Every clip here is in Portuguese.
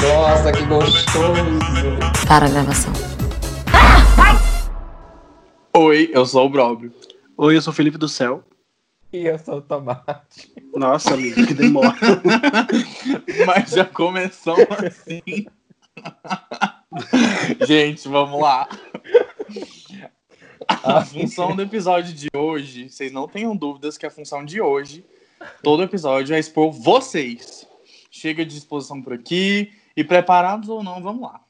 Nossa, que gostoso. Para a gravação. Oi, eu sou o Brobio. Oi, eu sou o Felipe do Céu. E eu sou o Tomate. Nossa, amigo, que demora. Mas já começamos assim. Gente, vamos lá. A função do episódio de hoje, vocês não tenham dúvidas que a função de hoje, todo episódio, é expor vocês. Chega de exposição por aqui e preparados ou não, vamos lá.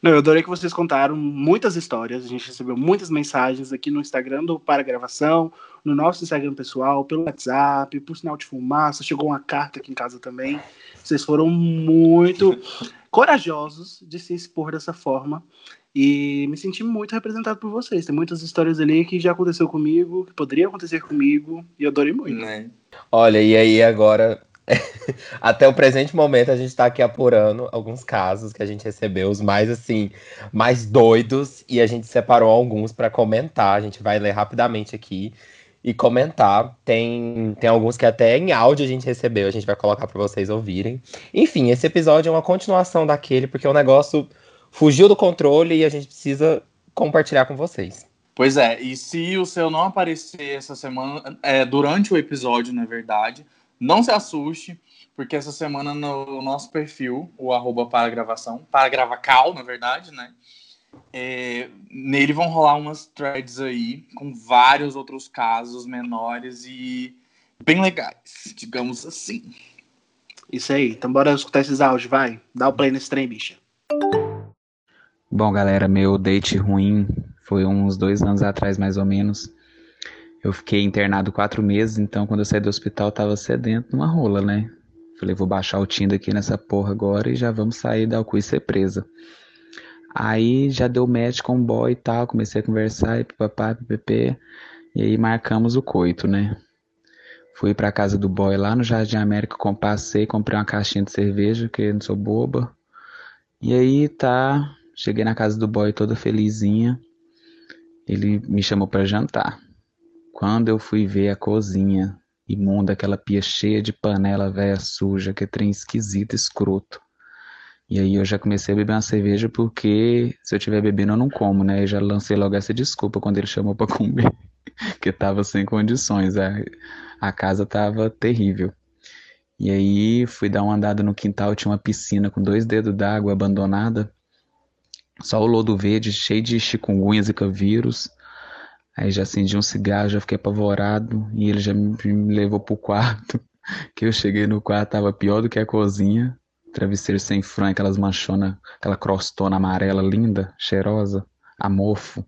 Não, eu adorei que vocês contaram muitas histórias. A gente recebeu muitas mensagens aqui no Instagram do Para Gravação, no nosso Instagram pessoal, pelo WhatsApp, por sinal de fumaça. Chegou uma carta aqui em casa também. Vocês foram muito corajosos de se expor dessa forma. E me senti muito representado por vocês. Tem muitas histórias ali que já aconteceu comigo, que poderia acontecer comigo, e eu adorei muito. Né? Olha, e aí agora, até o presente momento, a gente tá aqui apurando alguns casos que a gente recebeu, os mais assim, mais doidos, e a gente separou alguns para comentar. A gente vai ler rapidamente aqui e comentar. Tem, tem alguns que até em áudio a gente recebeu, a gente vai colocar para vocês ouvirem. Enfim, esse episódio é uma continuação daquele, porque o negócio fugiu do controle e a gente precisa compartilhar com vocês. Pois é, e se o seu não aparecer essa semana, é, durante o episódio, na verdade, não se assuste, porque essa semana no nosso perfil, o arroba para gravação, para gravacal, na verdade, né? É, nele vão rolar umas threads aí com vários outros casos menores e bem legais, digamos assim. Isso aí, então bora escutar esses áudios, vai. Dá o play nesse trem, bicha. Bom, galera, meu date ruim foi uns dois anos atrás, mais ou menos. Eu fiquei internado quatro meses, então quando eu saí do hospital tava sedento numa rola, né? Falei, vou baixar o Tinder aqui nessa porra agora e já vamos sair da Alcu e ser presa. Aí já deu match com o boy e tal, comecei a conversar e papapá, ppp. E aí marcamos o coito, né? Fui pra casa do boy lá no Jardim América, passei, comprei uma caixinha de cerveja, que eu não sou boba. E aí tá, cheguei na casa do boy toda felizinha. Ele me chamou para jantar. Quando eu fui ver a cozinha, imunda, aquela pia cheia de panela velha suja, que trem esquisito, escroto. E aí eu já comecei a beber uma cerveja porque se eu tiver bebendo eu não como, né? Eu já lancei logo essa desculpa quando ele chamou para comer, que tava sem condições, a, a casa tava terrível. E aí fui dar uma andada no quintal, tinha uma piscina com dois dedos d'água abandonada, só o lodo verde cheio de chikungunhas e vírus. Aí já acendi um cigarro, já fiquei apavorado e ele já me, me levou pro quarto. Que eu cheguei no quarto, tava pior do que a cozinha. Travesseiro sem fronha, aquelas manchonas, aquela crostona amarela linda, cheirosa, amorfo.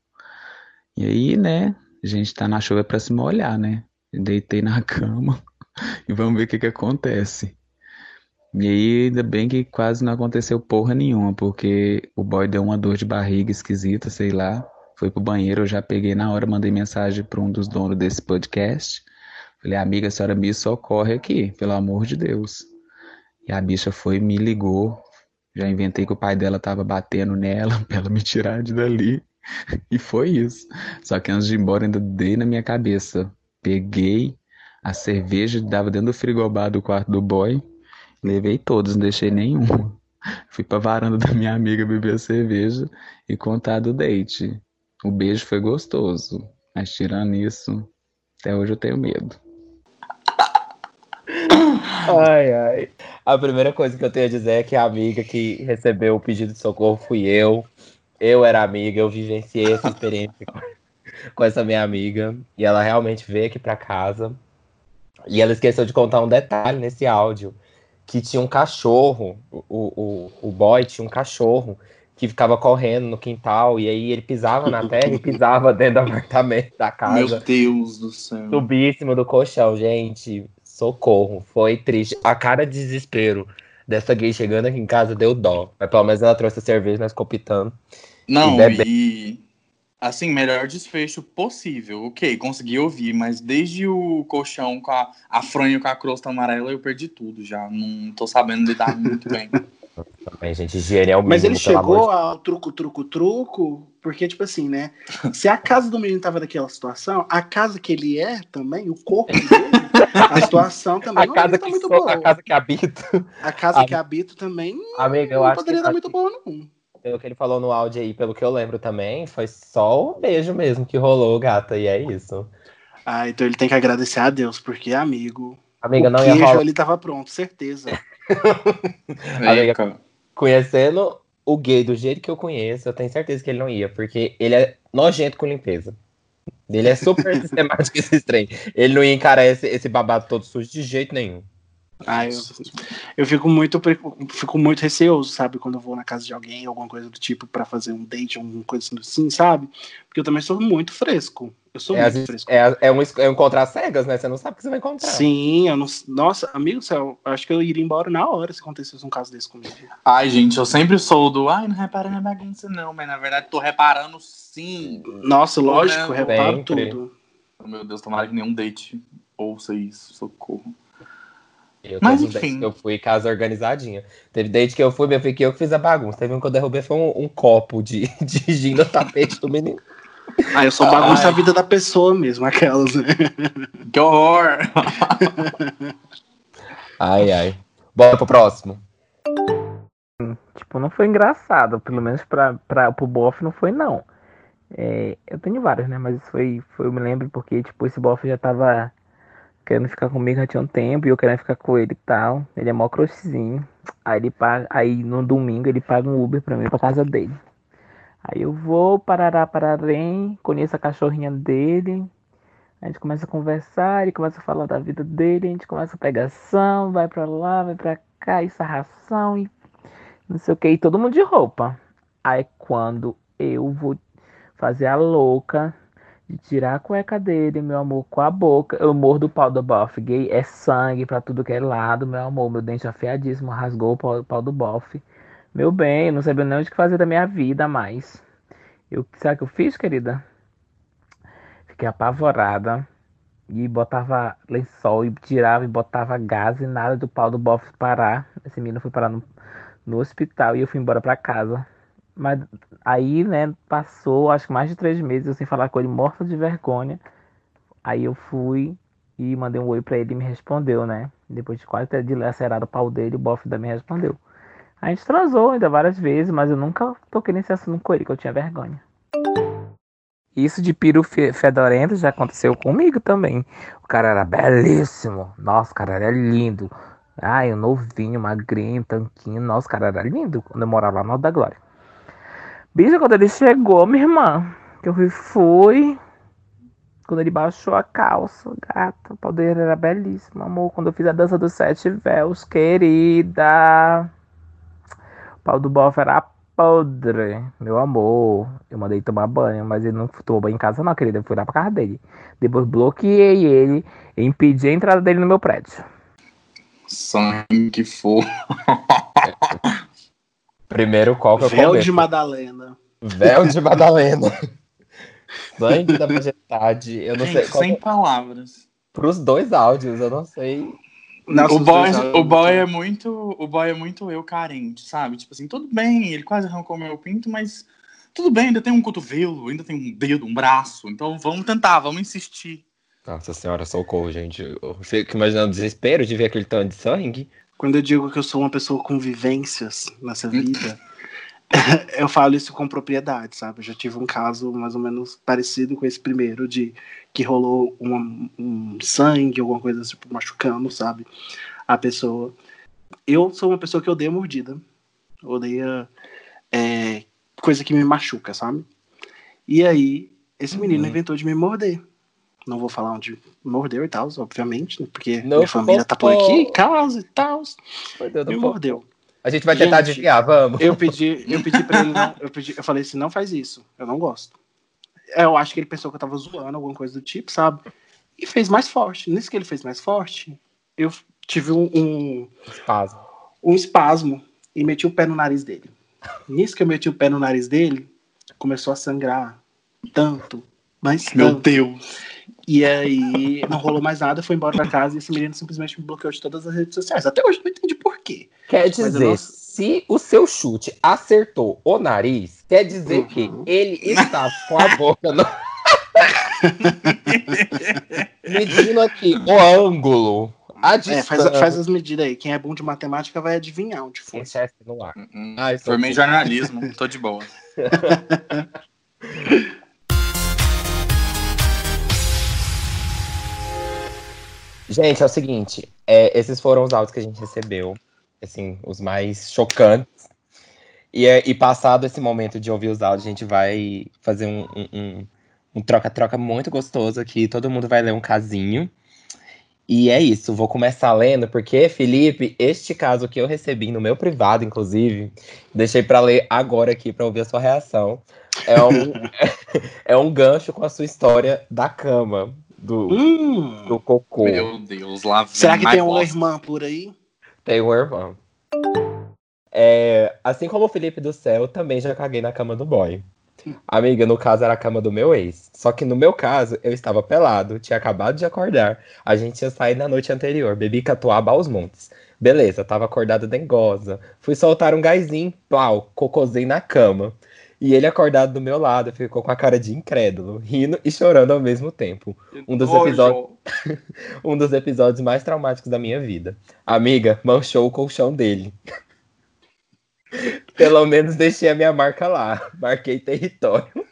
E aí, né, a gente tá na chuva pra se molhar, né? Deitei na cama e vamos ver o que que acontece. E aí, ainda bem que quase não aconteceu porra nenhuma, porque o boy deu uma dor de barriga esquisita, sei lá. Foi pro banheiro, eu já peguei na hora, mandei mensagem para um dos donos desse podcast. Falei, amiga, a senhora me socorre aqui, pelo amor de Deus. E a bicha foi me ligou. Já inventei que o pai dela tava batendo nela pra ela me tirar de dali. E foi isso. Só que antes de ir embora, ainda dei na minha cabeça. Peguei a cerveja, dava dentro do frigobar do quarto do boy. Levei todos, não deixei nenhum. Fui pra varanda da minha amiga beber cerveja e contar do date. O beijo foi gostoso, mas tirando isso, até hoje eu tenho medo. Ai, ai. A primeira coisa que eu tenho a dizer é que a amiga que recebeu o pedido de socorro fui eu. Eu era amiga, eu vivenciei essa experiência com essa minha amiga. E ela realmente veio aqui pra casa. E ela esqueceu de contar um detalhe nesse áudio. Que tinha um cachorro, o, o, o boy tinha um cachorro que ficava correndo no quintal, e aí ele pisava na terra e pisava dentro do apartamento da casa. Meu Deus do céu. Cima do colchão, gente. Socorro, foi triste. A cara de desespero dessa gay chegando aqui em casa deu dó. Mas pelo menos ela trouxe a cerveja, nós copitando. Não, bebe- e assim, melhor desfecho possível. Ok, consegui ouvir, mas desde o colchão com a, a fronha com a crosta amarela eu perdi tudo já. Não tô sabendo lidar muito bem. Também, gente, higiene é o Mas ele chegou ao truco, truco, truco, porque, tipo assim, né? Se a casa do menino tava naquela situação, a casa que ele é também, o corpo dele, A situação também A não casa, tá que muito sou- boa. a casa que habito. A casa a- que habito também Amiga, eu não acho poderia que, dar muito boa, não. Pelo que ele falou no áudio aí, pelo que eu lembro também, foi só o beijo mesmo que rolou, gata, e é isso. Ah, então ele tem que agradecer a Deus, porque, amigo, Amiga, o não ia queijo rolar. ali tava pronto, certeza. Amiga. Conhecendo o gay do jeito que eu conheço, eu tenho certeza que ele não ia, porque ele é nojento com limpeza. Ele é super sistemático esse trem. Ele não ia encarar esse, esse babado todo sujo de jeito nenhum. Ah, eu, eu fico muito fico muito receoso, sabe, quando eu vou na casa de alguém, alguma coisa do tipo, pra fazer um date, alguma coisa assim, sabe? Porque eu também sou muito fresco. Eu sou É, muito fresco. é, é, um, é um encontrar cegas, né? Você não sabe o que você vai encontrar. Sim, eu não. Nossa, amigo do céu, acho que eu iria embora na hora se acontecesse um caso desse comigo. Ai, gente, eu sempre sou do. Ai, não repara na bagunça, não. Mas na verdade tô reparando sim. Nossa, lógico, Sempre. reparo tudo. Oh, meu Deus, tomara que nenhum date ouça isso. Socorro. Eu, Mas, enfim. eu fui casa organizadinha. Teve date que eu fui, meu filho, que eu que fiz a bagunça. Teve um que eu derrubei, foi um, um copo de, de gin no tapete do menino. Ah, eu só bagunço Ai. a vida da pessoa mesmo, aquelas, né? Que horror! Ai, ai. Bora pro próximo. Tipo, não foi engraçado. Pelo menos pra, pra, pro bofe não foi, não. É, eu tenho vários, né? Mas foi, foi, eu me lembro porque, tipo, esse bofe já tava querendo ficar comigo já tinha um tempo e eu querendo ficar com ele e tal. Ele é mó crushzinho. Aí ele paga, aí no domingo ele paga um Uber pra mim pra casa dele. Aí eu vou, parará, pararém, conheço a cachorrinha dele. A gente começa a conversar, ele começa a falar da vida dele, a gente começa a pegação, vai pra lá, vai pra cá, e sarração, e não sei o que, e todo mundo de roupa. Aí quando eu vou fazer a louca tirar a cueca dele, meu amor, com a boca, eu mordo o pau do bofe gay, é sangue pra tudo que é lado, meu amor, meu dente afiadíssimo, rasgou o pau, pau do bofe. Meu bem, não sabia nem o que fazer da minha vida mais. Eu, sabe o que eu fiz, querida? Fiquei apavorada e botava lençol e tirava e botava gás e nada do pau do bofe parar. Esse menino foi parar no, no hospital e eu fui embora pra casa. Mas aí, né, passou acho que mais de três meses eu sem falar com ele, morta de vergonha. Aí eu fui e mandei um oi pra ele e me respondeu, né? Depois de quase ter dilacerado o pau dele, o bofe da me respondeu. A gente transou ainda várias vezes, mas eu nunca toquei nesse assunto com ele, que eu tinha vergonha. Isso de fe- fedorento já aconteceu comigo também. O cara era belíssimo. Nossa, o cara era lindo. Ai, um novinho, magrinho, tanquinho. Nossa, o cara era lindo quando eu morava lá no da Glória. Bicho, quando ele chegou, minha irmã, que eu fui. Quando ele baixou a calça, gata, o pau dele era belíssimo, amor. Quando eu fiz a dança dos sete véus, querida. O pau do bofe era podre, meu amor. Eu mandei tomar banho, mas ele não tomou banho em casa, não, querida. Eu fui lá pra casa dele. Depois bloqueei ele e impedi a entrada dele no meu prédio. Sangue que for. Primeiro, qual que eu Véu começo? de Madalena. Véu de Madalena. Sangue da majestade. Eu não sei. Gente, Qual sem que é? palavras. Pros dois áudios, eu não sei. Nossa, o os boy, dois o boy é muito- muito, o boy é muito eu carente, sabe? Tipo assim, tudo bem, ele quase arrancou meu pinto, mas tudo bem, ainda tem um cotovelo, ainda tem um dedo, um braço. Então vamos tentar, vamos insistir. Nossa senhora, socorro, gente. Eu fico imaginando o desespero de ver aquele tanto de sangue. Quando eu digo que eu sou uma pessoa com vivências nessa vida, eu falo isso com propriedade, sabe? Eu já tive um caso mais ou menos parecido com esse primeiro, de que rolou um, um sangue, alguma coisa tipo, machucando, sabe? A pessoa. Eu sou uma pessoa que odeia mordida. Odeia é, coisa que me machuca, sabe? E aí, esse menino Uhum. inventou de me morder. Não vou falar onde mordeu e tal, obviamente, né? porque Não minha família tá por aqui, casa e tal. Meu Me mordeu. A gente vai tentar Gente, adivinhar, vamos. Eu pedi, eu pedi pra ele não. Eu, pedi, eu falei assim, não faz isso. Eu não gosto. Eu acho que ele pensou que eu tava zoando, alguma coisa do tipo, sabe? E fez mais forte. Nisso que ele fez mais forte, eu tive um, um, Espasmo. um espasmo e meti o pé no nariz dele. Nisso que eu meti o pé no nariz dele, começou a sangrar tanto, mas Meu tanto. Deus. E aí não rolou mais nada, foi embora pra casa e esse menino simplesmente me bloqueou de todas as redes sociais. Até hoje eu não entendi por quê. Quer dizer, não- se o seu chute acertou o nariz, quer dizer que Uhum. ele está com a boca no... medindo aqui o ângulo, a É, faz, faz as medidas aí. Quem é bom de matemática vai adivinhar onde foi. Esse é no ar. Hum, Ai, sou Formei jornalismo, tô de boa. Gente, é o seguinte, é, esses foram os áudios que a gente recebeu, assim, os mais chocantes. E, é- e passado esse momento de ouvir os áudios, a gente vai fazer um um- um- troca-troca muito gostoso aqui. Todo mundo vai ler um casinho. E é isso, vou começar lendo, porque, Felipe, este caso que eu recebi no meu privado, inclusive, deixei pra ler agora aqui pra ouvir a sua reação. É um, é um gancho com a sua história da cama, do, Hum, do cocô. Meu Deus, lá vem será que tem uma irmã por aí? Tem um irmão. É, assim como o Felipe do Céu, também já caguei na cama do boy. Amiga, no caso era a cama do meu ex. Só que no meu caso, eu estava pelado, tinha acabado de acordar. A gente tinha saído na noite anterior, bebi catuaba aos montes. Beleza, tava acordado dengosa. Fui soltar um gásinho, pau, cocôzinho na cama. E ele acordado do meu lado, ficou com a cara de incrédulo, rindo e chorando ao mesmo tempo. Um dos episódios- Um dos episódios mais traumáticos da minha vida. Amiga, manchou o colchão dele. Pelo menos deixei a minha marca lá. Marquei território.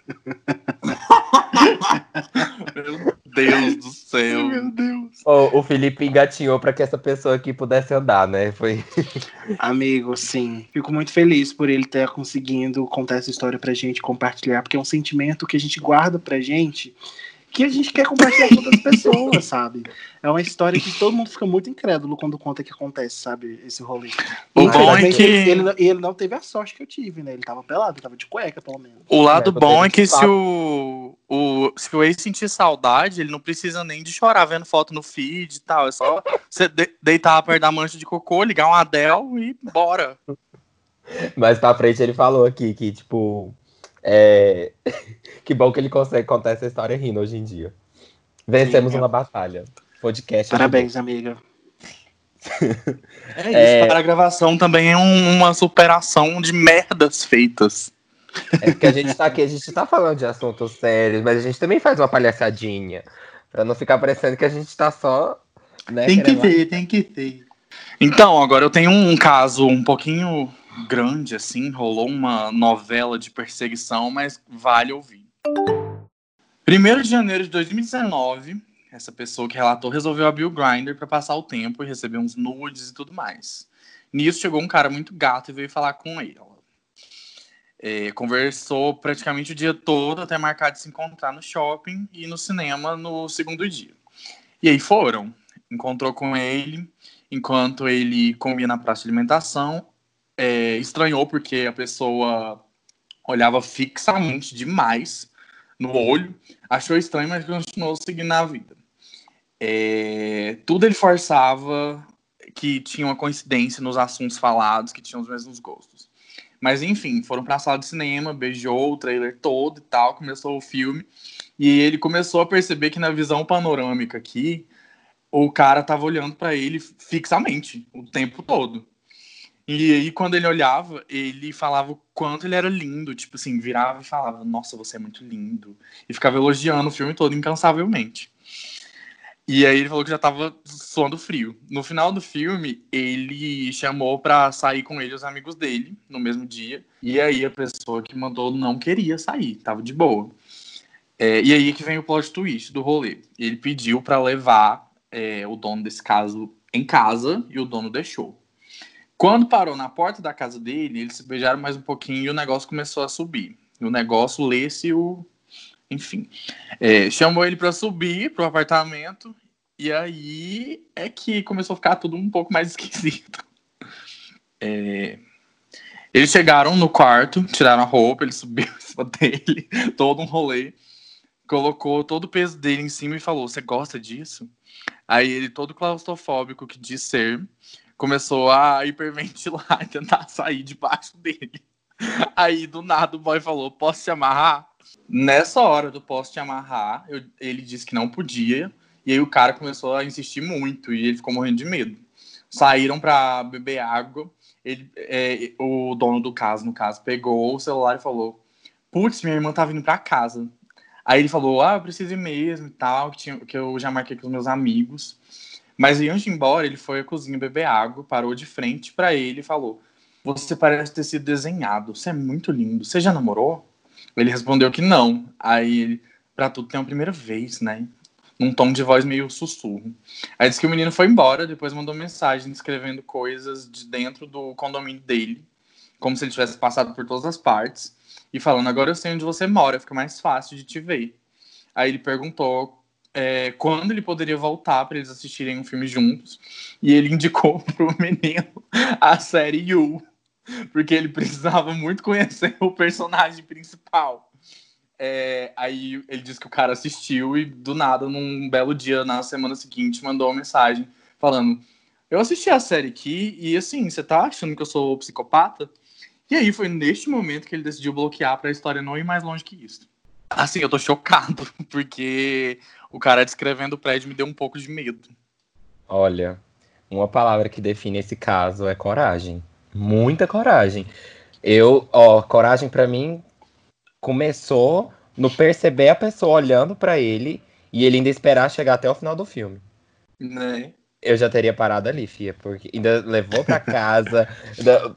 Meu Deus do céu. Meu Deus. Ô, o Felipe engatinhou pra que essa pessoa aqui pudesse andar, né? Foi. Amigo, sim. Fico muito feliz por ele ter conseguindo contar essa história pra gente, compartilhar, porque é um sentimento que a gente guarda pra gente, que a gente quer compartilhar com outras pessoas, sabe? É uma história que todo mundo fica muito incrédulo quando conta que acontece, sabe? Esse rolê. O Mas bom é que ele, ele, ele não teve a sorte que eu tive, né? Ele tava pelado, ele tava de cueca, pelo menos. o lado É, bom é que se o, o se o ex sentir saudade, ele não precisa nem de chorar vendo foto no feed e tal. É só você de- deitar perto da mancha de cocô, ligar um Adel e bora. Mas pra frente ele falou aqui que, tipo. É... que bom que ele consegue contar essa história rindo hoje em dia. Vencemos Sim, uma batalha. Podcast. Parabéns, amiga. É isso, É. para a gravação também é um- uma superação de merdas feitas. É porque a gente tá aqui, a gente tá falando de assuntos sérios, mas a gente também faz uma palhaçadinha. Pra não ficar parecendo que a gente tá só. Né, querendo- tem que ter. Então, agora eu tenho um caso um pouquinho grande, assim, rolou uma novela de perseguição, mas vale ouvir. 1 de janeiro de 2019, essa pessoa que relatou resolveu abrir o Grindr pra passar o tempo e receber uns nudes e tudo mais. Nisso chegou um cara muito gato e veio falar com ela. É, conversou praticamente o dia todo até marcar de se encontrar no shopping e no cinema no segundo dia. E aí foram. Encontrou com ele enquanto ele comia na praça de alimentação. É, estranhou porque a pessoa olhava fixamente demais no olho. Achou estranho, mas continuou seguindo a vida. É, tudo ele forçava que tinha uma coincidência nos assuntos falados, que tinham os mesmos gostos. Mas enfim, foram pra sala de cinema, beijou o trailer todo e tal, começou o filme. E ele começou a perceber que na visão panorâmica aqui, o cara tava olhando pra ele fixamente o tempo todo. E aí, quando ele olhava, ele falava o quanto ele era lindo. Tipo assim, virava e falava: Nossa, você é muito lindo. E ficava elogiando o filme todo incansavelmente. E aí ele falou que já tava suando frio. No final do filme, ele chamou pra sair com ele os amigos dele no mesmo dia. E aí a pessoa que mandou não queria sair, tava de boa. É, e aí que vem o plot twist do rolê. Ele pediu pra levar é, o dono desse caso em casa e o dono deixou. Quando parou na porta da casa dele, eles se beijaram mais um pouquinho e o negócio começou a subir. E o negócio lê-se o. Enfim. É, chamou ele pra subir pro apartamento. E aí é que começou a ficar tudo um pouco mais esquisito. É, Eles chegaram no quarto, tiraram a roupa, ele subiu em cima dele, todo um rolê. Colocou todo o peso dele em cima e falou: Você gosta disso? Aí ele, todo claustrofóbico que diz ser, começou a hiperventilar e tentar sair debaixo dele. Aí, do nada, o boy falou: Posso te amarrar? Nessa hora do posso te amarrar, eu- ele disse que não podia. E aí o cara começou a insistir muito e ele ficou morrendo de medo. Saíram pra beber água. Ele, é, o dono do caso, no caso, pegou o celular e falou: Putz, minha irmã tá vindo pra casa. Aí ele falou, ah, eu preciso ir mesmo e tal, que, tinha, que eu já marquei com os meus amigos. Mas aí, antes de ir embora, ele foi à cozinha beber água, parou de frente para ele e falou: Você parece ter sido desenhado, você é muito lindo, você já namorou? Ele respondeu que não. Aí ele, pra tudo tem uma primeira vez, né? Num tom de voz meio sussurro. Aí disse que o menino foi embora, depois mandou mensagem escrevendo coisas de dentro do condomínio dele, como se ele tivesse passado por todas as partes, e falando: Agora eu sei onde você mora, fica mais fácil de te ver. Aí ele perguntou é, quando ele poderia voltar para eles assistirem um filme juntos. E ele indicou pro menino a série You, porque ele precisava muito conhecer o personagem principal. É, aí ele disse que o cara assistiu e do nada, num belo dia, na semana seguinte, mandou uma mensagem falando: Eu assisti a série aqui e assim, você tá achando que eu sou psicopata? E aí foi neste momento que ele decidiu bloquear para a história não ir mais longe que isso. Assim, eu tô chocado, porque o cara descrevendo o prédio me deu um pouco de medo. Olha, uma palavra que define esse caso é coragem. Muita coragem. Eu, ó, coragem para mim começou no perceber a pessoa olhando para ele e ele ainda esperar chegar até o final do filme. Né? Eu já teria parado ali, Fia, porque ainda levou para casa. ainda...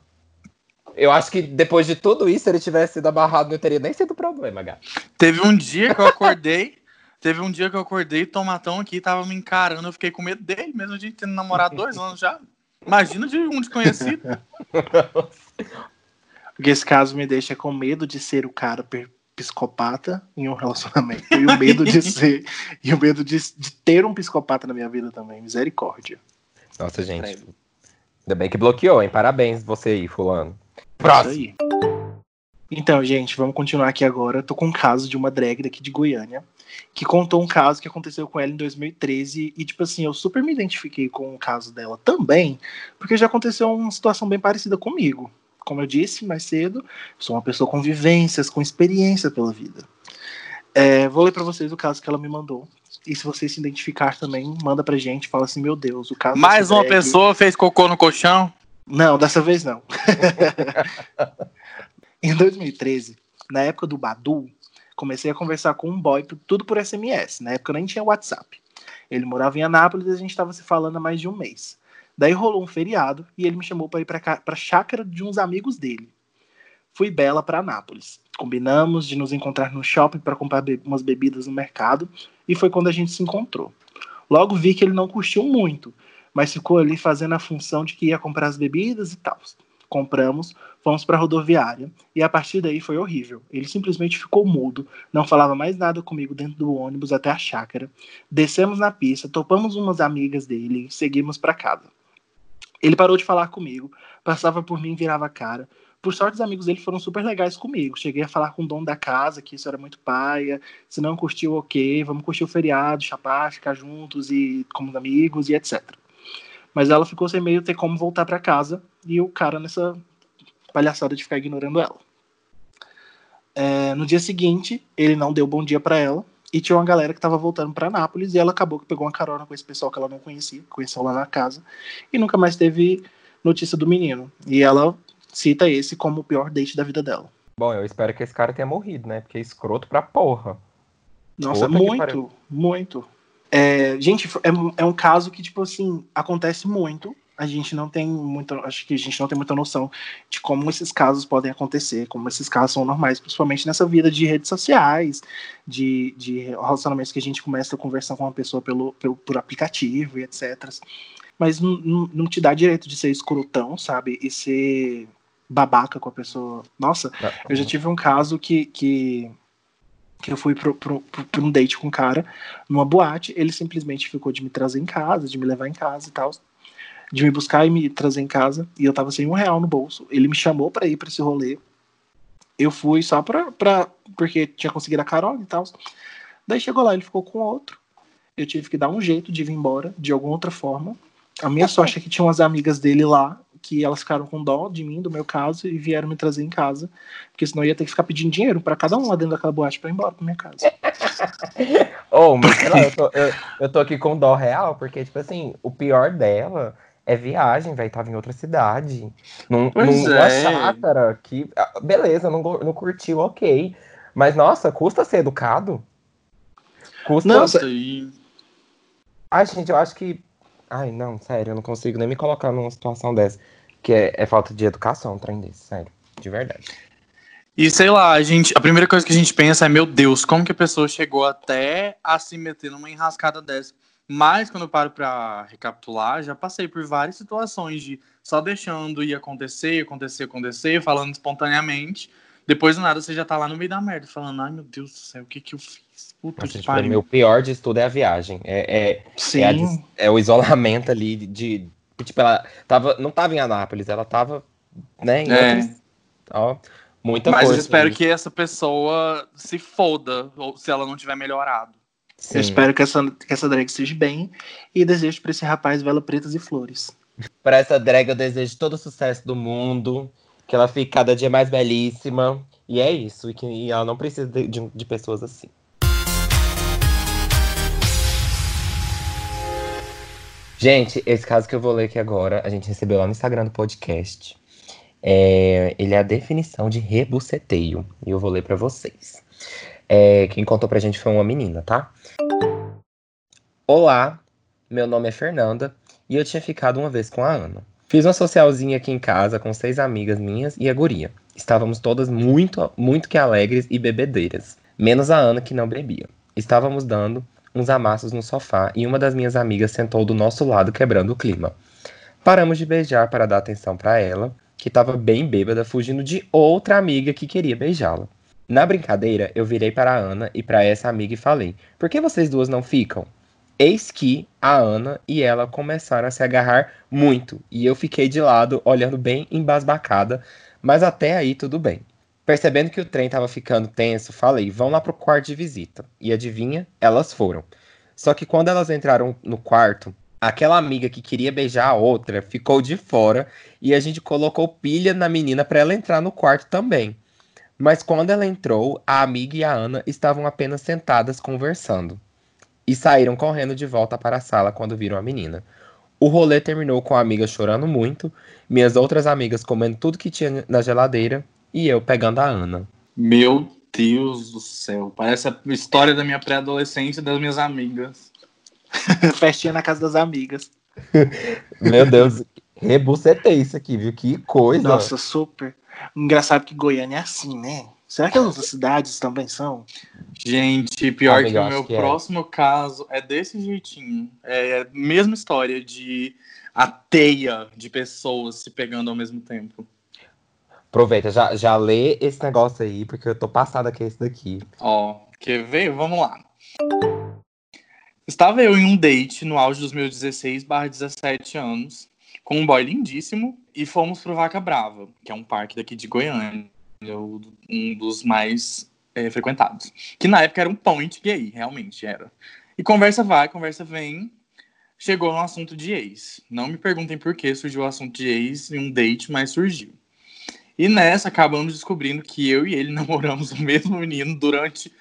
Eu acho que depois de tudo isso, se ele tivesse sido abarrado, não teria nem sido problema, gato. Teve um dia que eu acordei, teve um dia que eu acordei, Tomatão aqui tava me encarando, eu fiquei com medo dele, mesmo a gente tendo namorado dois anos já. Imagina de um desconhecido. Porque esse caso me deixa com medo de ser o cara psicopata em um relacionamento. E o medo de ser. e o medo de, de, ter um psicopata na minha vida também. Misericórdia. Nossa, gente. Ainda bem que bloqueou, hein? Parabéns você aí, fulano. Próximo. Então, gente, vamos continuar aqui agora. tô com um caso de uma drag daqui de Goiânia que contou um caso que aconteceu com ela em 2013 e tipo assim, eu super me identifiquei com o caso dela também, porque já aconteceu uma situação bem parecida comigo. Como eu disse mais cedo, sou uma pessoa com vivências, com experiência pela vida. É, vou ler para vocês o caso que ela me mandou. E se vocês se identificar também, manda pra gente, fala assim, meu Deus, o caso Mais uma drag... pessoa fez cocô no colchão? Não, dessa vez não. em 2013, na época do Badu, comecei a conversar com um boy, tudo por SMS. Na época eu nem tinha WhatsApp. Ele morava em Anápolis e a gente estava se falando há mais de um mês. Daí rolou um feriado e ele me chamou para ir para a chácara de uns amigos dele. Fui bela para Anápolis. Combinamos de nos encontrar no shopping para comprar be umas bebidas no mercado e foi quando a gente se encontrou. Logo vi que ele não curtiu muito, mas ficou ali fazendo a função de que ia comprar as bebidas e tal. Compramos, fomos para a rodoviária e a partir daí foi horrível. Ele simplesmente ficou mudo, não falava mais nada comigo dentro do ônibus até a chácara. Descemos na pista, topamos umas amigas dele e seguimos para casa. Ele parou de falar comigo, passava por mim virava a cara. Por sorte, os amigos dele foram super legais comigo. Cheguei a falar com o dono da casa que isso era muito paia. Se não curtiu, ok, vamos curtir o feriado, chapar, ficar juntos e como amigos e etc. Mas ela ficou sem meio ter como voltar para casa e o cara nessa palhaçada de ficar ignorando ela. É, no dia seguinte, ele não deu bom dia para ela e tinha uma galera que estava voltando para Nápoles e ela acabou que pegou uma carona com esse pessoal que ela não conhecia, conheceu lá na casa e nunca mais teve notícia do menino. E ela cita esse como o pior date da vida dela. Bom, eu espero que esse cara tenha morrido, né? Porque é escroto pra porra. Nossa, Puta muito, muito. É, gente, é, é um caso que, tipo assim, acontece muito a gente não tem muita, acho que a gente não tem muita noção de como esses casos podem acontecer, como esses casos são normais, principalmente nessa vida de redes sociais, de, de relacionamentos que a gente começa a conversar com uma pessoa pelo, pelo por aplicativo e etc. Mas não, não te dá direito de ser escrotão, sabe? E ser babaca com a pessoa. Nossa, ah, eu já tive um caso que, que que eu fui para um date com um cara numa boate, ele simplesmente ficou de me trazer em casa, de me levar em casa e tal de me buscar e me trazer em casa. E eu tava sem um real no bolso. Ele me chamou para ir para esse rolê. Eu fui só pra, pra. Porque tinha conseguido a carona e tal. Daí chegou lá, ele ficou com outro. Eu tive que dar um jeito de vir embora, de alguma outra forma. A minha sorte é que tinha umas amigas dele lá, que elas ficaram com dó de mim, do meu caso, e vieram me trazer em casa. Porque senão eu ia ter que ficar pedindo dinheiro para cada um lá dentro daquela boate pra ir embora pra minha casa. oh, mas sei lá, eu tô, eu, eu tô aqui com dó real, porque, tipo assim, o pior dela é viagem, velho. Tava em outra cidade. Num, numa é. chácara. Que, ah, beleza, não, não curtiu, ok. Mas, nossa, custa ser educado. Custa. Não, Isso aí. Ai, gente, eu acho que. Ai, não, sério, eu não consigo nem me colocar numa situação dessa. Que é, é falta de educação, um trem desse, sério. De verdade. E sei lá, a gente, a primeira coisa que a gente pensa é, meu Deus, como que a pessoa chegou até a se meter numa enrascada dessa? Mas quando eu paro pra recapitular, já passei por várias situações de só deixando ir acontecer, acontecer, acontecer, falando espontaneamente. Depois do nada você já tá lá no meio da merda, falando, ai meu Deus do céu, o que que eu fiz? Puta Nossa, que pariu. o pior disso tudo é a viagem. É, é, é, a é o isolamento ali de. de- tipo, ela tava, não tava em Anápolis, ela tava, né, em É. outros- Ó, muita Mas eu coisa. espero ali. que essa pessoa se foda, ou se ela não tiver melhorado. Sim. Eu espero que essa, que essa drag esteja bem e desejo pra esse rapaz vela pretas e flores. Pra essa drag eu desejo todo o sucesso do mundo, que ela fique cada dia mais belíssima. E é isso, e que e ela não precisa de, de- de pessoas assim. Gente, esse caso que eu vou ler aqui agora, a gente recebeu lá no Instagram do podcast. É, ele é a definição de rebuceteio. E eu vou ler pra vocês. É, quem contou pra gente foi uma menina, tá? Olá, meu nome é Fernanda e eu tinha ficado uma vez com a Ana. Fiz uma socialzinha aqui em casa com seis amigas minhas e a guria. Estávamos todas muito, muito que alegres e bebedeiras. Menos a Ana que não bebia. Estávamos dando uns amassos no sofá e uma das minhas amigas sentou do nosso lado quebrando o clima. Paramos de beijar para dar atenção para ela, que estava bem bêbada, fugindo de outra amiga que queria beijá-la. Na brincadeira, eu virei para a Ana e para essa amiga e falei: Por que vocês duas não ficam? Eis que a Ana e ela começaram a se agarrar muito, e eu fiquei de lado, olhando bem embasbacada, mas até aí tudo bem. Percebendo que o trem estava ficando tenso, falei: vão lá pro quarto de visita. E adivinha? Elas foram. Só que quando elas entraram no quarto, aquela amiga que queria beijar a outra ficou de fora e a gente colocou pilha na menina para ela entrar no quarto também. Mas quando ela entrou, a amiga e a Ana estavam apenas sentadas conversando e saíram correndo de volta para a sala quando viram a menina. O rolê terminou com a amiga chorando muito, minhas outras amigas comendo tudo que tinha na geladeira e eu pegando a Ana. Meu Deus do céu. Parece a história da minha pré-adolescência e das minhas amigas. Festinha na casa das amigas. Meu Deus, rebucetei isso aqui, viu? Que coisa. Nossa, super. Engraçado que Goiânia é assim, né? Será que as outras cidades também são? Gente, pior Amiga, que o meu que é. próximo caso é desse jeitinho. É a mesma história de a teia de pessoas se pegando ao mesmo tempo. Aproveita, já, já lê esse negócio aí, porque eu tô passada com esse daqui. Ó, quer ver? Vamos lá. Estava eu em um date no auge dos meus 16 barra 17 anos, com um boy lindíssimo, e fomos pro Vaca Brava, que é um parque daqui de Goiânia, o- um dos mais eh, frequentados. Que na época era um point gay, realmente era. E conversa vai, conversa vem, chegou no assunto de ex. Não me perguntem por que surgiu o assunto de ex em um date, mas surgiu. E nessa acabamos descobrindo que eu e ele namoramos o mesmo menino durante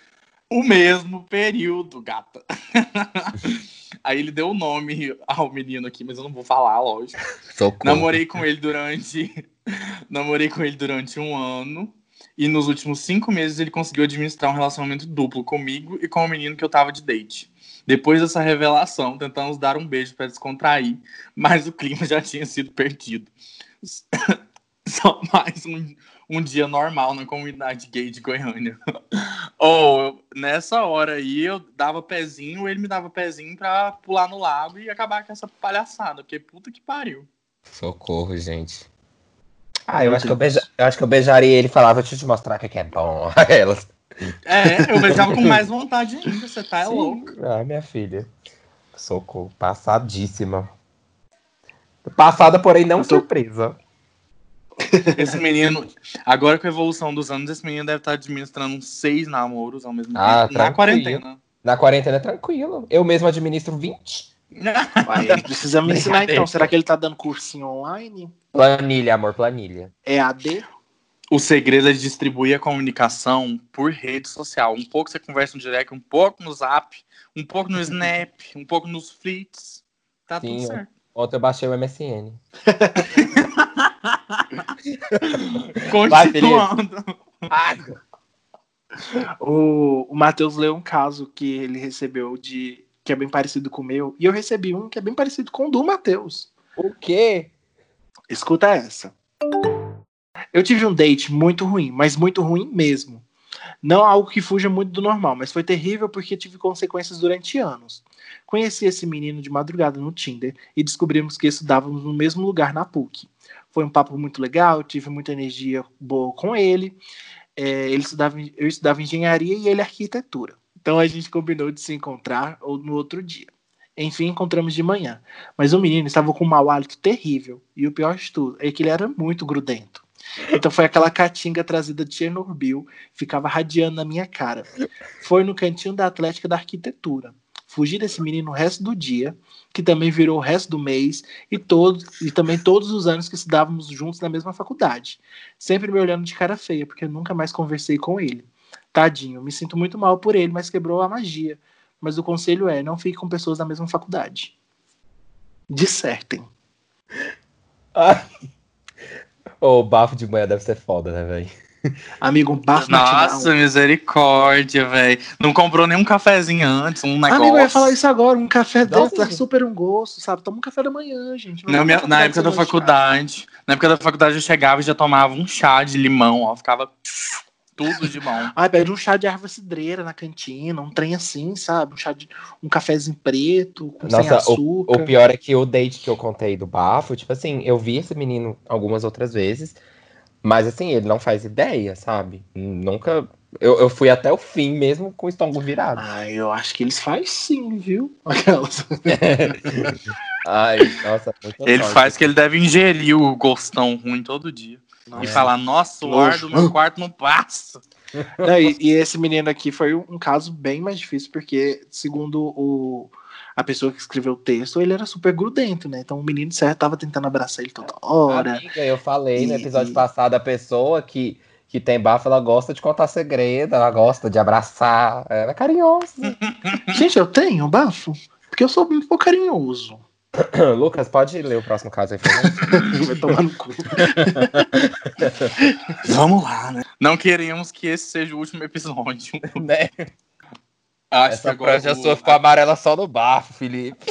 o mesmo período, gata. Aí ele deu o nome ao menino aqui, mas eu não vou falar, lógico. Socorro. Namorei com ele durante. Namorei com ele durante um ano. E nos últimos cinco meses ele conseguiu administrar um relacionamento duplo comigo e com o menino que eu tava de date. Depois dessa revelação, tentamos dar um beijo pra descontrair, mas o clima já tinha sido perdido. Só mais um, um dia normal na comunidade gay de Goiânia. Ou nessa hora aí eu dava pezinho, ele me dava pezinho pra pular no lago e acabar com essa palhaçada, porque puta que pariu. Socorro, gente. Ah, eu acho, que eu, beija... eu acho que eu beijaria ele e falava, deixa eu te mostrar o que é bom. Elas. É, eu beijava com mais vontade ainda, você tá é Sim. louco. Ah, minha filha. Socorro. Passadíssima. Passada, porém não tô- surpresa. Esse menino, agora com a evolução dos anos, esse menino deve estar administrando uns seis namoros ao mesmo tempo. Ah, na tranquilo. quarentena. Na quarentena é tranquilo. Eu mesmo administro 20. Uai, ele precisa me ensinar então. Será que ele tá dando cursinho online? Planilha, amor, planilha. É AD? O segredo é distribuir a comunicação por rede social. Um pouco você conversa no direct, um pouco no zap, um pouco no Snap, um pouco nos flits. Tá Sim, tudo certo. Ontem eu baixei o MSN. Vai, Continuando. O, o Matheus leu um caso que ele recebeu de que é bem parecido com o meu, e eu recebi um que é bem parecido com o do Matheus. O quê? Escuta essa. Eu tive um date muito ruim, mas muito ruim mesmo. Não algo que fuja muito do normal, mas foi terrível porque tive consequências durante anos. Conheci esse menino de madrugada no Tinder e descobrimos que estudávamos no mesmo lugar na PUC. Foi um papo muito legal, tive muita energia boa com ele. É, ele estudava, eu estudava engenharia e ele arquitetura. Então a gente combinou de se encontrar no outro dia. Enfim, encontramos de manhã. Mas o menino estava com um mau hálito terrível. E o pior de tudo é que ele era muito grudento. Então foi aquela catinga trazida de Chernobyl, ficava radiando na minha cara. Foi no cantinho da Atlética da Arquitetura. Fugi desse menino o resto do dia, que também virou o resto do mês, e, todos, e também todos os anos que estudávamos juntos na mesma faculdade. Sempre me olhando de cara feia, porque nunca mais conversei com ele. Tadinho, me sinto muito mal por ele, mas quebrou a magia. Mas o conselho é: não fique com pessoas da mesma faculdade. Dissertem. Ah. O bafo de manhã deve ser foda, né, velho? Amigo, um bafo Nossa, matinal. misericórdia, velho. Não comprou nenhum cafezinho antes, um negócio. Amigo, eu ia falar isso agora. Um café desse dá gente. super um gosto, sabe? Toma um café da manhã, gente. Não Na, vai minha- na época da faculdade, na época da faculdade eu chegava e já tomava um chá de limão, ó, ficava tudo de bom. Ai, pede um chá de árvore cidreira na cantina, um trem assim, sabe? Um chá de. um cafezinho preto, com sem Nossa, açúcar. O pior é que o date que eu contei do bafo, tipo assim, eu vi esse menino algumas outras vezes, mas assim, ele não faz ideia, sabe? Nunca. Eu, eu fui até o fim mesmo com o estômago virado. Ai, eu acho que eles fazem sim, viu? Aquelas. Ai, nossa, Ele sorte. faz que ele deve ingerir o gostão ruim todo dia. E falar, nossa, o ar do meu quarto não passa. Não, e, e esse menino aqui foi um caso bem mais difícil, porque, segundo o, a pessoa que escreveu o texto, ele era super grudento, né? Então o menino certo tava tentando abraçar ele toda hora. Amiga, eu falei no E- episódio e- passado, a pessoa que, que tem bafo, ela gosta de contar segredo, ela gosta de abraçar, ela é carinhosa. Gente, eu tenho bafo? Porque eu sou um pouco carinhoso. Lucas, pode ler o próximo caso aí? Vai tomar no cu. Vamos lá, né? Não queremos que esse seja o último episódio. né? Acho Essa que agora o- sua ficou amarela só no bafo, Felipe.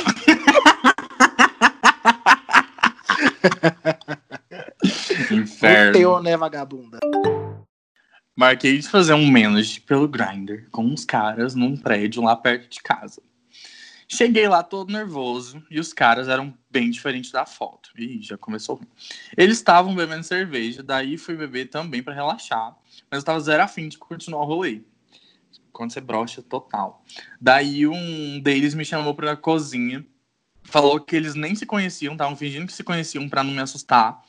Inferno. teu, né, vagabunda? Marquei de fazer um manage pelo Grindr com uns caras num prédio lá perto de casa. Cheguei lá todo nervoso e os caras eram bem diferentes da foto. Ih, já começou. ruim. Eles estavam bebendo cerveja, daí fui beber também pra relaxar, mas eu tava zero afim de continuar o rolê. Quando você brocha total. Daí um deles me chamou pra cozinha, falou que eles nem se conheciam, estavam fingindo que se conheciam pra não me assustar,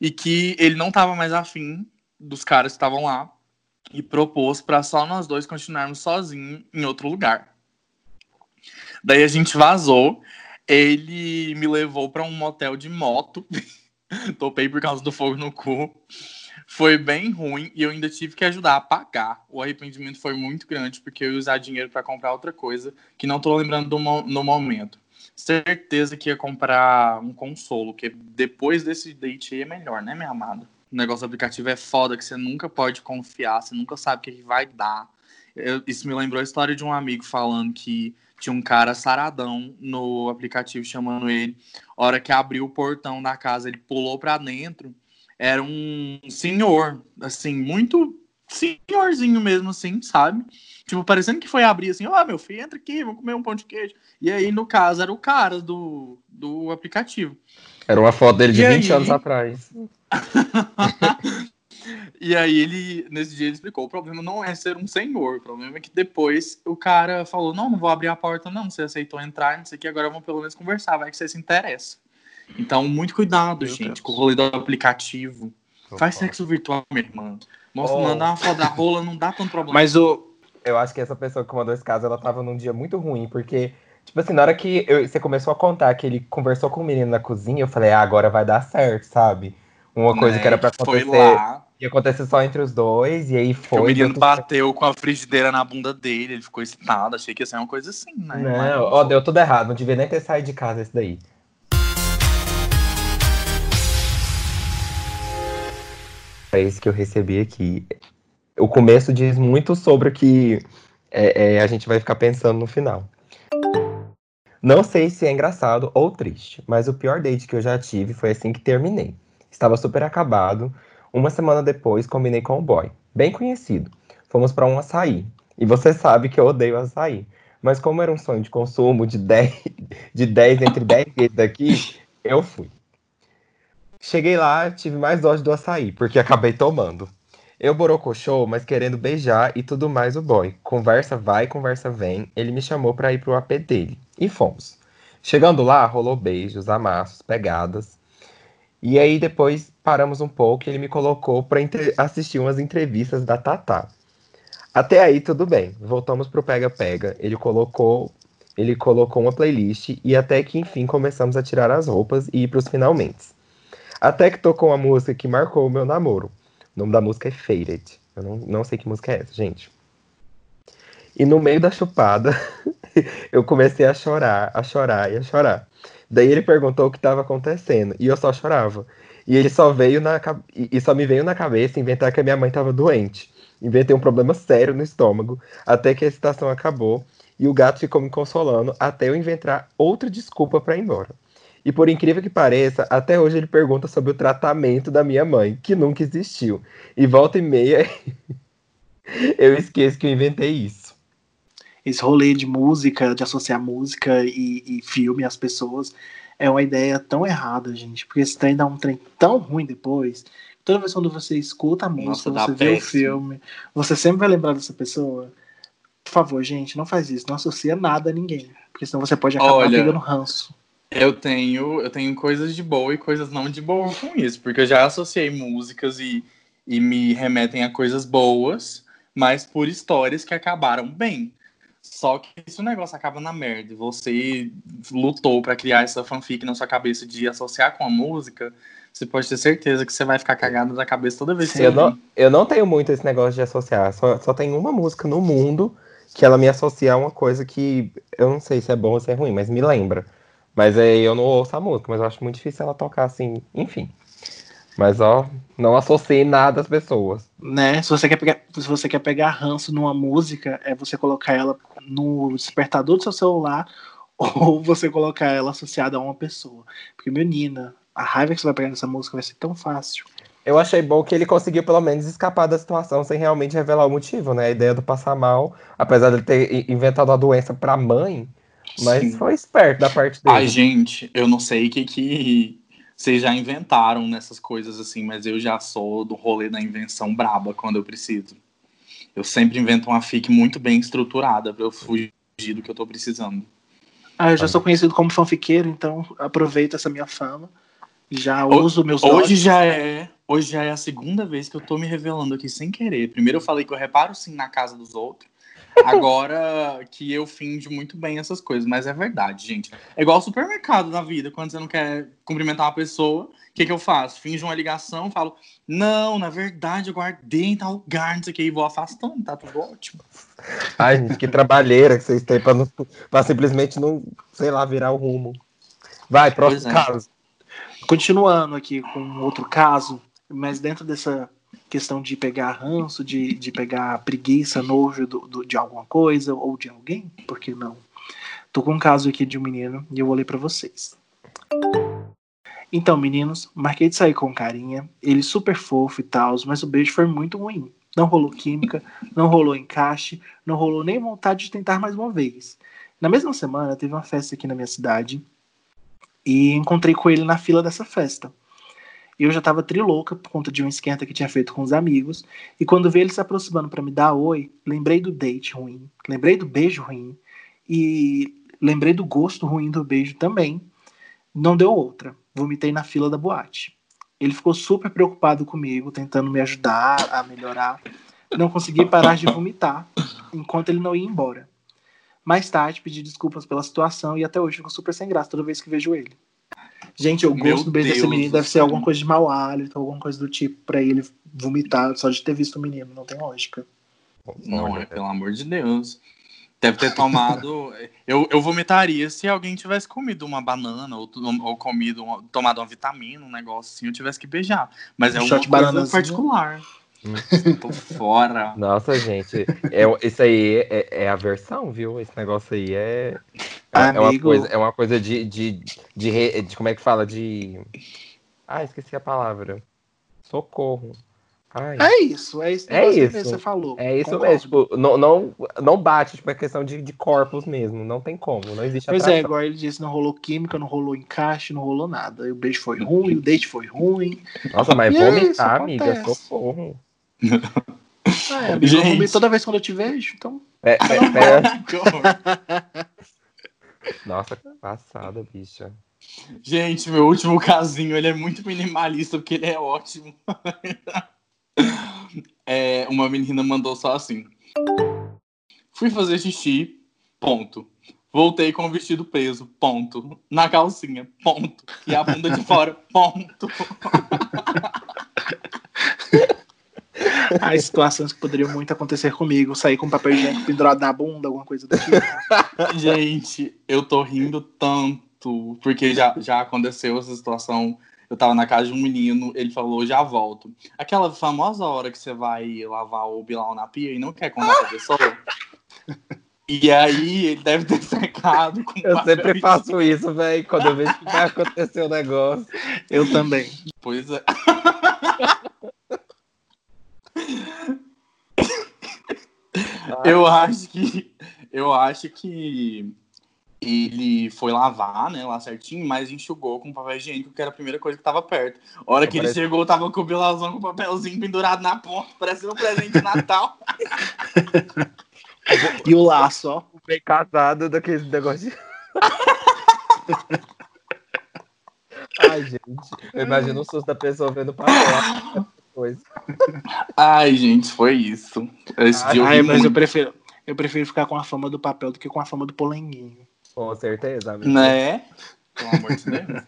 e que ele não tava mais afim dos caras que estavam lá e propôs pra só nós dois continuarmos sozinhos em outro lugar. Daí a gente vazou. Ele me levou pra um motel de moto. Topei por causa do fogo no cu. Foi bem ruim e eu ainda tive que ajudar a pagar. O arrependimento foi muito grande porque eu ia usar dinheiro pra comprar outra coisa que não tô lembrando do mo- no momento. Certeza que ia comprar um consolo, que depois desse date é melhor, né, minha amada? O negócio do aplicativo é foda, que você nunca pode confiar, você nunca sabe o que que vai dar. Eu- isso me lembrou a história de um amigo falando que tinha um cara saradão no aplicativo chamando ele. A hora que abriu o portão da casa, ele pulou pra dentro. Era um senhor, assim, muito senhorzinho mesmo, assim, sabe? Tipo, parecendo que foi abrir assim, ó, meu filho, entra aqui, vamos comer um pão de queijo. E aí, no caso, era o cara do, do aplicativo. Era uma foto dele de E 20 aí? anos atrás. e aí ele, nesse dia, ele explicou: o problema não é ser um senhor, o problema é que depois o cara falou: não, não vou abrir a porta, não. Você aceitou entrar, não sei o que, agora vamos pelo menos conversar, vai que você se interessa. Então, muito cuidado, Meu gente, Deus. com o rolê do aplicativo. Faz sexo virtual, minha irmã. Mostra, Oh. mandar uma foto da rola, não dá tanto problema. Mas o. Eu acho que essa pessoa que mandou esse caso, ela tava num dia muito ruim, porque, tipo assim, na hora que eu- você começou a contar que ele conversou com o menino na cozinha, eu falei, ah, agora vai dar certo, sabe? Uma coisa Né, que era pra Foi acontecer, lá, ia acontecer só entre os dois, e aí foi. o menino bateu com a frigideira na bunda dele, ele ficou excitado, achei que ia ser uma coisa assim, né? certo. Mas Não, ó, deu tudo errado, não devia nem ter saído de casa esse daí. É esse que eu recebi aqui. o começo diz muito sobre o que é, é, a gente vai ficar pensando no final. Não sei se é engraçado ou triste, mas o pior date que eu já tive foi assim que terminei. Estava super acabado. Uma semana depois, combinei com um boy, bem conhecido. Fomos para um açaí. E você sabe que eu odeio açaí. Mas como era um sonho de consumo de 10, de 10 entre 10 vezes daqui, eu fui. Cheguei lá, tive mais dose do açaí, porque acabei tomando. Eu borocochô, mas querendo beijar e tudo mais o boy. Conversa vai, conversa vem. Ele me chamou para ir pro AP dele. E fomos. Chegando lá, rolou beijos, amassos, pegadas. E aí depois paramos um pouco e ele me colocou para assistir umas entrevistas da Tatá. Até aí tudo bem. Voltamos pro pega pega. Ele colocou, ele colocou uma playlist e até que enfim começamos a tirar as roupas e ir pros finalmente. Até que tocou uma música que marcou o meu namoro. O nome da música é Faded. Eu não, não sei que música é essa, gente. E no meio da chupada, eu comecei a chorar, a chorar e a chorar. Daí ele perguntou o que estava acontecendo e eu só chorava. E ele só veio na e só me veio na cabeça inventar que a minha mãe estava doente. Inventei um problema sério no estômago, até que a excitação acabou e o gato ficou me consolando até eu inventar outra desculpa para ir embora. E por incrível que pareça, até hoje ele pergunta sobre o tratamento da minha mãe, que nunca existiu. E volta e meia eu esqueço que eu inventei isso. Esse rolê de música, de associar música e, e filme às pessoas, é uma ideia tão errada, gente. Porque esse trem dá um trem tão ruim depois. Toda vez quando você escuta a música, Nossa, você vê péssimo. o filme, você sempre vai lembrar dessa pessoa. Por favor, gente, não faz isso. Não associa nada a ninguém. Porque senão você pode acabar Olha, pegando ranço. Eu tenho, eu tenho coisas de boa e coisas não de boa com isso, porque eu já associei músicas e, e me remetem a coisas boas, mas por histórias que acabaram bem. Só que se o negócio acaba na merda e você lutou para criar essa fanfic na sua cabeça de associar com a música, você pode ter certeza que você vai ficar cagado da cabeça toda vez que eu não, eu não tenho muito esse negócio de associar. Só, só tem uma música no mundo que ela me associa a uma coisa que eu não sei se é bom ou se é ruim, mas me lembra. Mas aí eu não ouço a música, mas eu acho muito difícil ela tocar assim, enfim. Mas ó, não associei nada às pessoas. Né? Se você quer pegar, se você quer pegar ranço numa música, é você colocar ela no despertador do seu celular ou você colocar ela associada a uma pessoa. Porque, menina, a raiva que você vai pegar nessa música vai ser tão fácil. Eu achei bom que ele conseguiu pelo menos escapar da situação sem realmente revelar o motivo, né? A ideia do passar mal, apesar de ele ter inventado a doença pra mãe, mas Sim. foi esperto da parte dele. Ai, gente, eu não sei o que, que vocês já inventaram nessas coisas assim, mas eu já sou do rolê da invenção braba quando eu preciso. Eu sempre invento uma fic muito bem estruturada para eu fugir do que eu tô precisando. Ah, eu já sou conhecido como fanfiqueiro, então aproveito essa minha fama. Já uso meus Hoje já é, hoje já é a segunda vez que eu tô me revelando aqui sem querer. Primeiro eu falei que eu reparo sim na casa dos outros. Agora que eu finge muito bem essas coisas, mas é verdade, gente. É igual supermercado na vida, quando você não quer cumprimentar uma pessoa, o que, que eu faço? Finge uma ligação, falo, não, na verdade eu guardei em tal lugar, não sei o que, e vou afastando, tá tudo ótimo. Ai, gente, que trabalheira que vocês têm pra, não, pra simplesmente não, sei lá, virar o rumo. Vai, próximo é. caso. Continuando aqui com outro caso, mas dentro dessa questão de pegar ranço, de, de pegar preguiça, nojo do, do, de alguma coisa ou de alguém, por que não? Tô com um caso aqui de um menino e eu vou ler para vocês. Então, meninos, marquei de sair com carinha, ele super fofo e tal, mas o beijo foi muito ruim. Não rolou química, não rolou encaixe, não rolou nem vontade de tentar mais uma vez. Na mesma semana, teve uma festa aqui na minha cidade e encontrei com ele na fila dessa festa. Eu já tava trilouca por conta de um esquenta que tinha feito com os amigos. E quando vi ele se aproximando para me dar oi, lembrei do date ruim, lembrei do beijo ruim e lembrei do gosto ruim do beijo também. Não deu outra. Vomitei na fila da boate. Ele ficou super preocupado comigo, tentando me ajudar a melhorar. Não consegui parar de vomitar enquanto ele não ia embora. Mais tarde, pedi desculpas pela situação e até hoje fico super sem graça toda vez que vejo ele. Gente, eu gosto do beijo desse menino deve ser alguma coisa de mau hálito, alguma coisa do tipo, pra ele vomitar só de ter visto o menino. Não tem lógica. Não, é, pelo amor de Deus. Deve ter tomado. eu, eu vomitaria se alguém tivesse comido uma banana ou, ou comido, tomado uma vitamina, um negócio assim, eu tivesse que beijar. Mas é um uma coisa particular. Tô fora. Nossa, gente, é, isso aí é, é a versão, viu? Esse negócio aí é, é, é uma Amigo. coisa, é uma coisa de, de, de, re- de- Como é que fala? De. Ah, esqueci a palavra. Socorro. Ai, É isso, é isso, É isso. que você falou. é isso Concordo. mesmo. Tipo, não, não, não bate, tipo, é questão de, de corpos mesmo. Não tem como. Não existe Pois é, atração. igual ele disse, não rolou química, não rolou encaixe, não rolou nada. E o beijo foi ruim, o date foi ruim. Nossa, mas E é vomitar, isso, amiga, acontece. socorro. É, amigo, eu Gente. vomito toda vez quando eu te vejo, então. Pé- pé- Que horror. Nossa, que passada, bicha. Gente, meu último casinho, ele é muito minimalista, porque ele é ótimo. É, uma menina mandou só assim. Fui fazer xixi, ponto. Voltei com o vestido preso, ponto. Na calcinha, ponto. E a bunda de fora, ponto. As situações que poderiam muito acontecer comigo, sair com papel higiênico pendurado na bunda, alguma coisa do tipo. Gente, eu tô rindo tanto, porque já, já aconteceu essa situação. Eu tava na casa de um menino, ele falou, já volto. Aquela famosa hora que você vai lavar o bilau na pia e não quer contar pra pessoa. E aí ele deve ter secado com Eu papel sempre faço isso, velho. Quando eu vejo que vai acontecer o negócio. Eu também. Pois é. eu acho que eu acho que ele foi lavar, né, lá certinho, mas enxugou com papel higiênico, que era a primeira coisa que tava perto. A hora que ele Parece- chegou, tava com o bilauzão com o papelzinho pendurado na ponta, parecendo um presente de Natal. E o laço, ó. Bem casado daquele negócio de. Ai, gente. Eu imagino o susto da pessoa vendo papel. Coisa. Ai, gente, foi isso. Esse dia eu Ai, ri mas eu prefiro, eu prefiro ficar com a fama do papel do que com a fama do polenguinho. Com certeza, amigo. né? Pelo amor de Deus.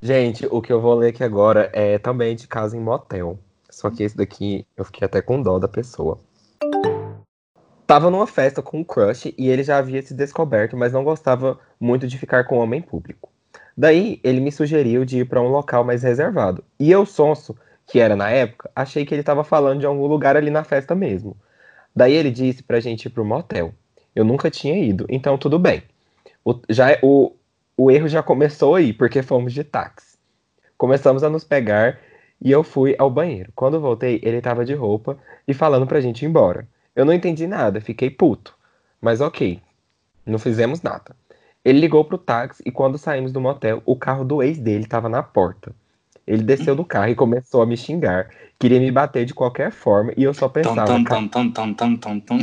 Gente, o que eu vou ler aqui agora é também de casa em motel. Só que esse daqui eu fiquei até com dó da pessoa. Tava numa festa com um crush e ele já havia se descoberto, mas não gostava muito de ficar com homem público. Daí ele me sugeriu de ir para um local mais reservado. E eu, sonso, que era na época, achei que ele tava falando de algum lugar ali na festa mesmo. Daí ele disse pra gente ir pro motel. Eu nunca tinha ido, então tudo bem. O, já, é- o, o erro já começou aí, porque fomos de táxi. Começamos a nos pegar e eu fui ao banheiro. Quando voltei, ele tava de roupa e falando pra gente ir embora. Eu não entendi nada, fiquei puto. Mas ok, não fizemos nada. Ele ligou pro táxi e quando saímos do motel, o carro do ex dele tava na porta. Ele desceu do carro e começou a me xingar, queria me bater de qualquer forma e eu só pensava, tum, "Ca- tum, tum, tum, tum, tum, tum.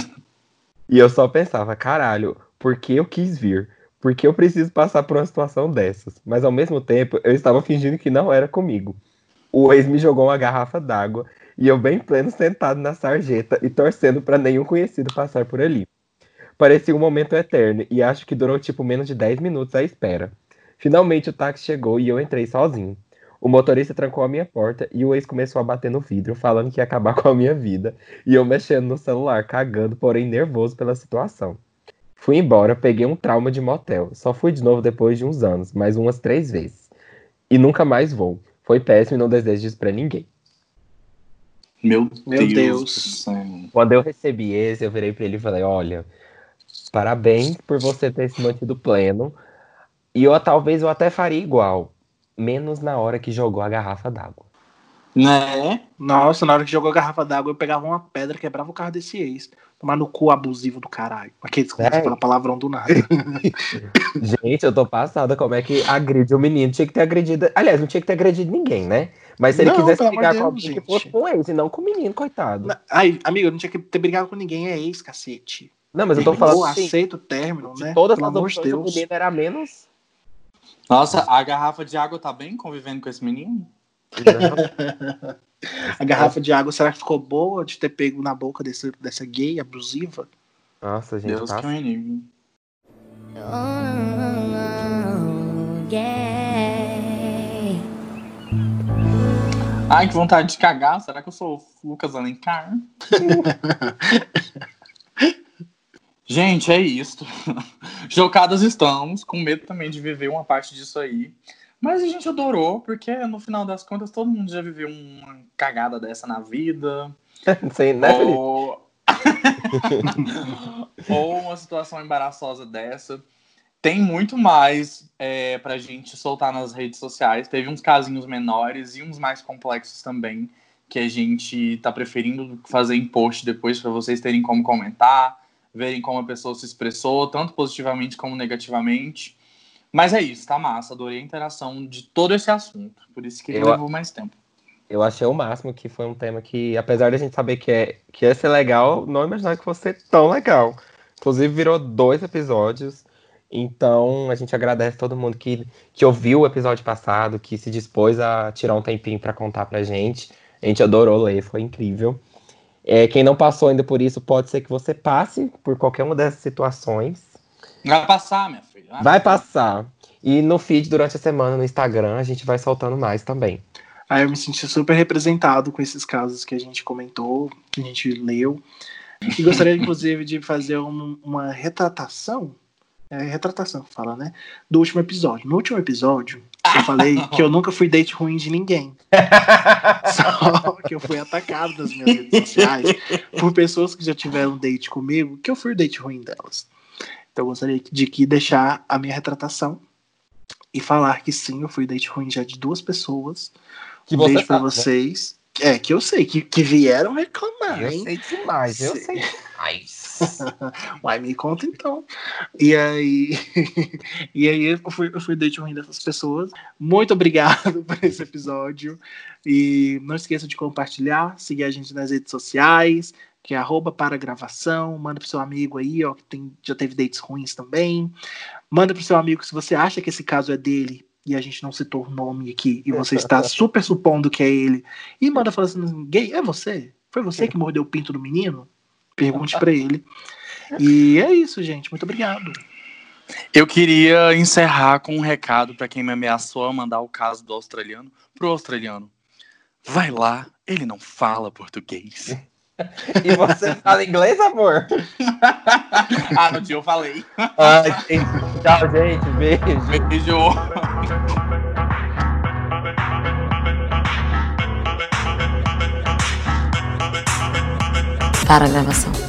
e eu só pensava, caralho, por que eu quis vir? Por que eu preciso passar por uma situação dessas? Mas ao mesmo tempo, eu estava fingindo que não era comigo. O ex me jogou uma garrafa d'água e eu bem pleno sentado na sarjeta e torcendo para nenhum conhecido passar por ali. Parecia um momento eterno e acho que durou tipo menos de 10 minutos à espera. Finalmente o táxi chegou e eu entrei sozinho. O motorista trancou a minha porta e o ex começou a bater no vidro, falando que ia acabar com a minha vida, e eu mexendo no celular, cagando, porém nervoso pela situação. Fui embora, peguei um trauma de motel. Só fui de novo depois de uns anos, mais umas três vezes. E nunca mais vou. Foi péssimo e não desejo isso pra ninguém. Meu, Meu Deus. Deus. Quando eu recebi esse, eu virei pra ele e falei: Olha, parabéns por você ter se mantido pleno. E eu talvez eu até faria igual. Menos na hora que jogou a garrafa d'água. Né? Nossa, na hora que jogou a garrafa d'água, eu pegava uma pedra, quebrava o carro desse ex. Tomar no cu abusivo do caralho. Aqueles que É. pela palavrão do nada. Gente, eu tô passada como é que agride o menino. Tinha que ter agredido. Aliás, não tinha que ter agredido ninguém, né? Mas se ele Não, quisesse brigar de com Deus, alguém, que fosse com o ex, e não com o menino, coitado. Ai, amigo, eu não tinha que ter brigado com ninguém, é ex, cacete. Não, mas eu tô falando Ou assim, aceita o término, né? todas Pelo as amor de opções, o Deus. menino era menos. Nossa, a garrafa de água tá bem convivendo com esse menino? A garrafa de água, será que ficou boa de ter pego na boca desse, dessa gay abusiva? Nossa, gente, Deus passa. que é um. Oh, yeah. Ai, que vontade de cagar. Será que eu sou o Lucas Alencar? Gente, é isso. Chocadas estamos, com medo também de viver uma parte disso aí. Mas a gente adorou, porque no final das contas todo mundo já viveu uma cagada dessa na vida. Sei, né, ou... ou uma situação embaraçosa dessa. Tem muito mais é, pra gente soltar nas redes sociais. Teve uns casinhos menores e uns mais complexos também, que a gente tá preferindo fazer em post depois para vocês terem como comentar, verem como a pessoa se expressou, tanto positivamente como negativamente. Mas é isso, tá massa. Adorei a interação de todo esse assunto. Por isso que Eu- levou mais tempo. Eu achei o máximo que foi um tema que, apesar de a gente saber que, é, que ia ser legal, não imaginava que fosse ser tão legal. Inclusive, virou dois episódios. Então, a gente agradece todo mundo que, que ouviu o episódio passado, que se dispôs a tirar um tempinho pra contar pra gente. A gente adorou ler, foi incrível. É, quem não passou ainda por isso, pode ser que você passe por qualquer uma dessas situações. Vai passar, minha filha. Vai passar. E no feed, durante a semana, no Instagram, a gente vai soltando mais também. Aí eu me senti super representado com esses casos que a gente comentou, que a gente leu. E gostaria, inclusive, de fazer um- uma retratação. É retratação que fala, né? Do último episódio. No último episódio, eu falei que eu nunca fui date ruim de ninguém. Só que eu fui atacado nas minhas redes sociais por pessoas que já tiveram date comigo, que eu fui o date ruim delas. Então eu gostaria de que deixar a minha retratação e falar que sim, eu fui date ruim já de duas pessoas. Que um beijo pra sabe, né? vocês. É, que eu sei, que, que vieram reclamar, Eu hein? sei demais, eu Sei. demais. Uai, me conta então. E aí, e aí eu fui, eu fui date ruim dessas pessoas. Muito obrigado por esse episódio. E não esqueça de compartilhar, seguir a gente nas redes sociais, que é arroba para gravação. Manda pro seu amigo aí, ó, que tem, já teve dates ruins também. Manda pro seu amigo se você acha que esse caso é dele e a gente não citou o nome aqui e você está super supondo que é ele. E manda falando assim, gay, é você? Foi você que mordeu o pinto do menino? Pergunte pra ele. E é isso, gente. Muito obrigado. Eu queria encerrar com um recado pra quem me ameaçou a mandar o caso do australiano pro australiano. Vai lá, ele não fala português. E você fala inglês, amor? ah, no dia eu falei. Gente, tchau, gente. Beijo. Beijo. Para a gravação.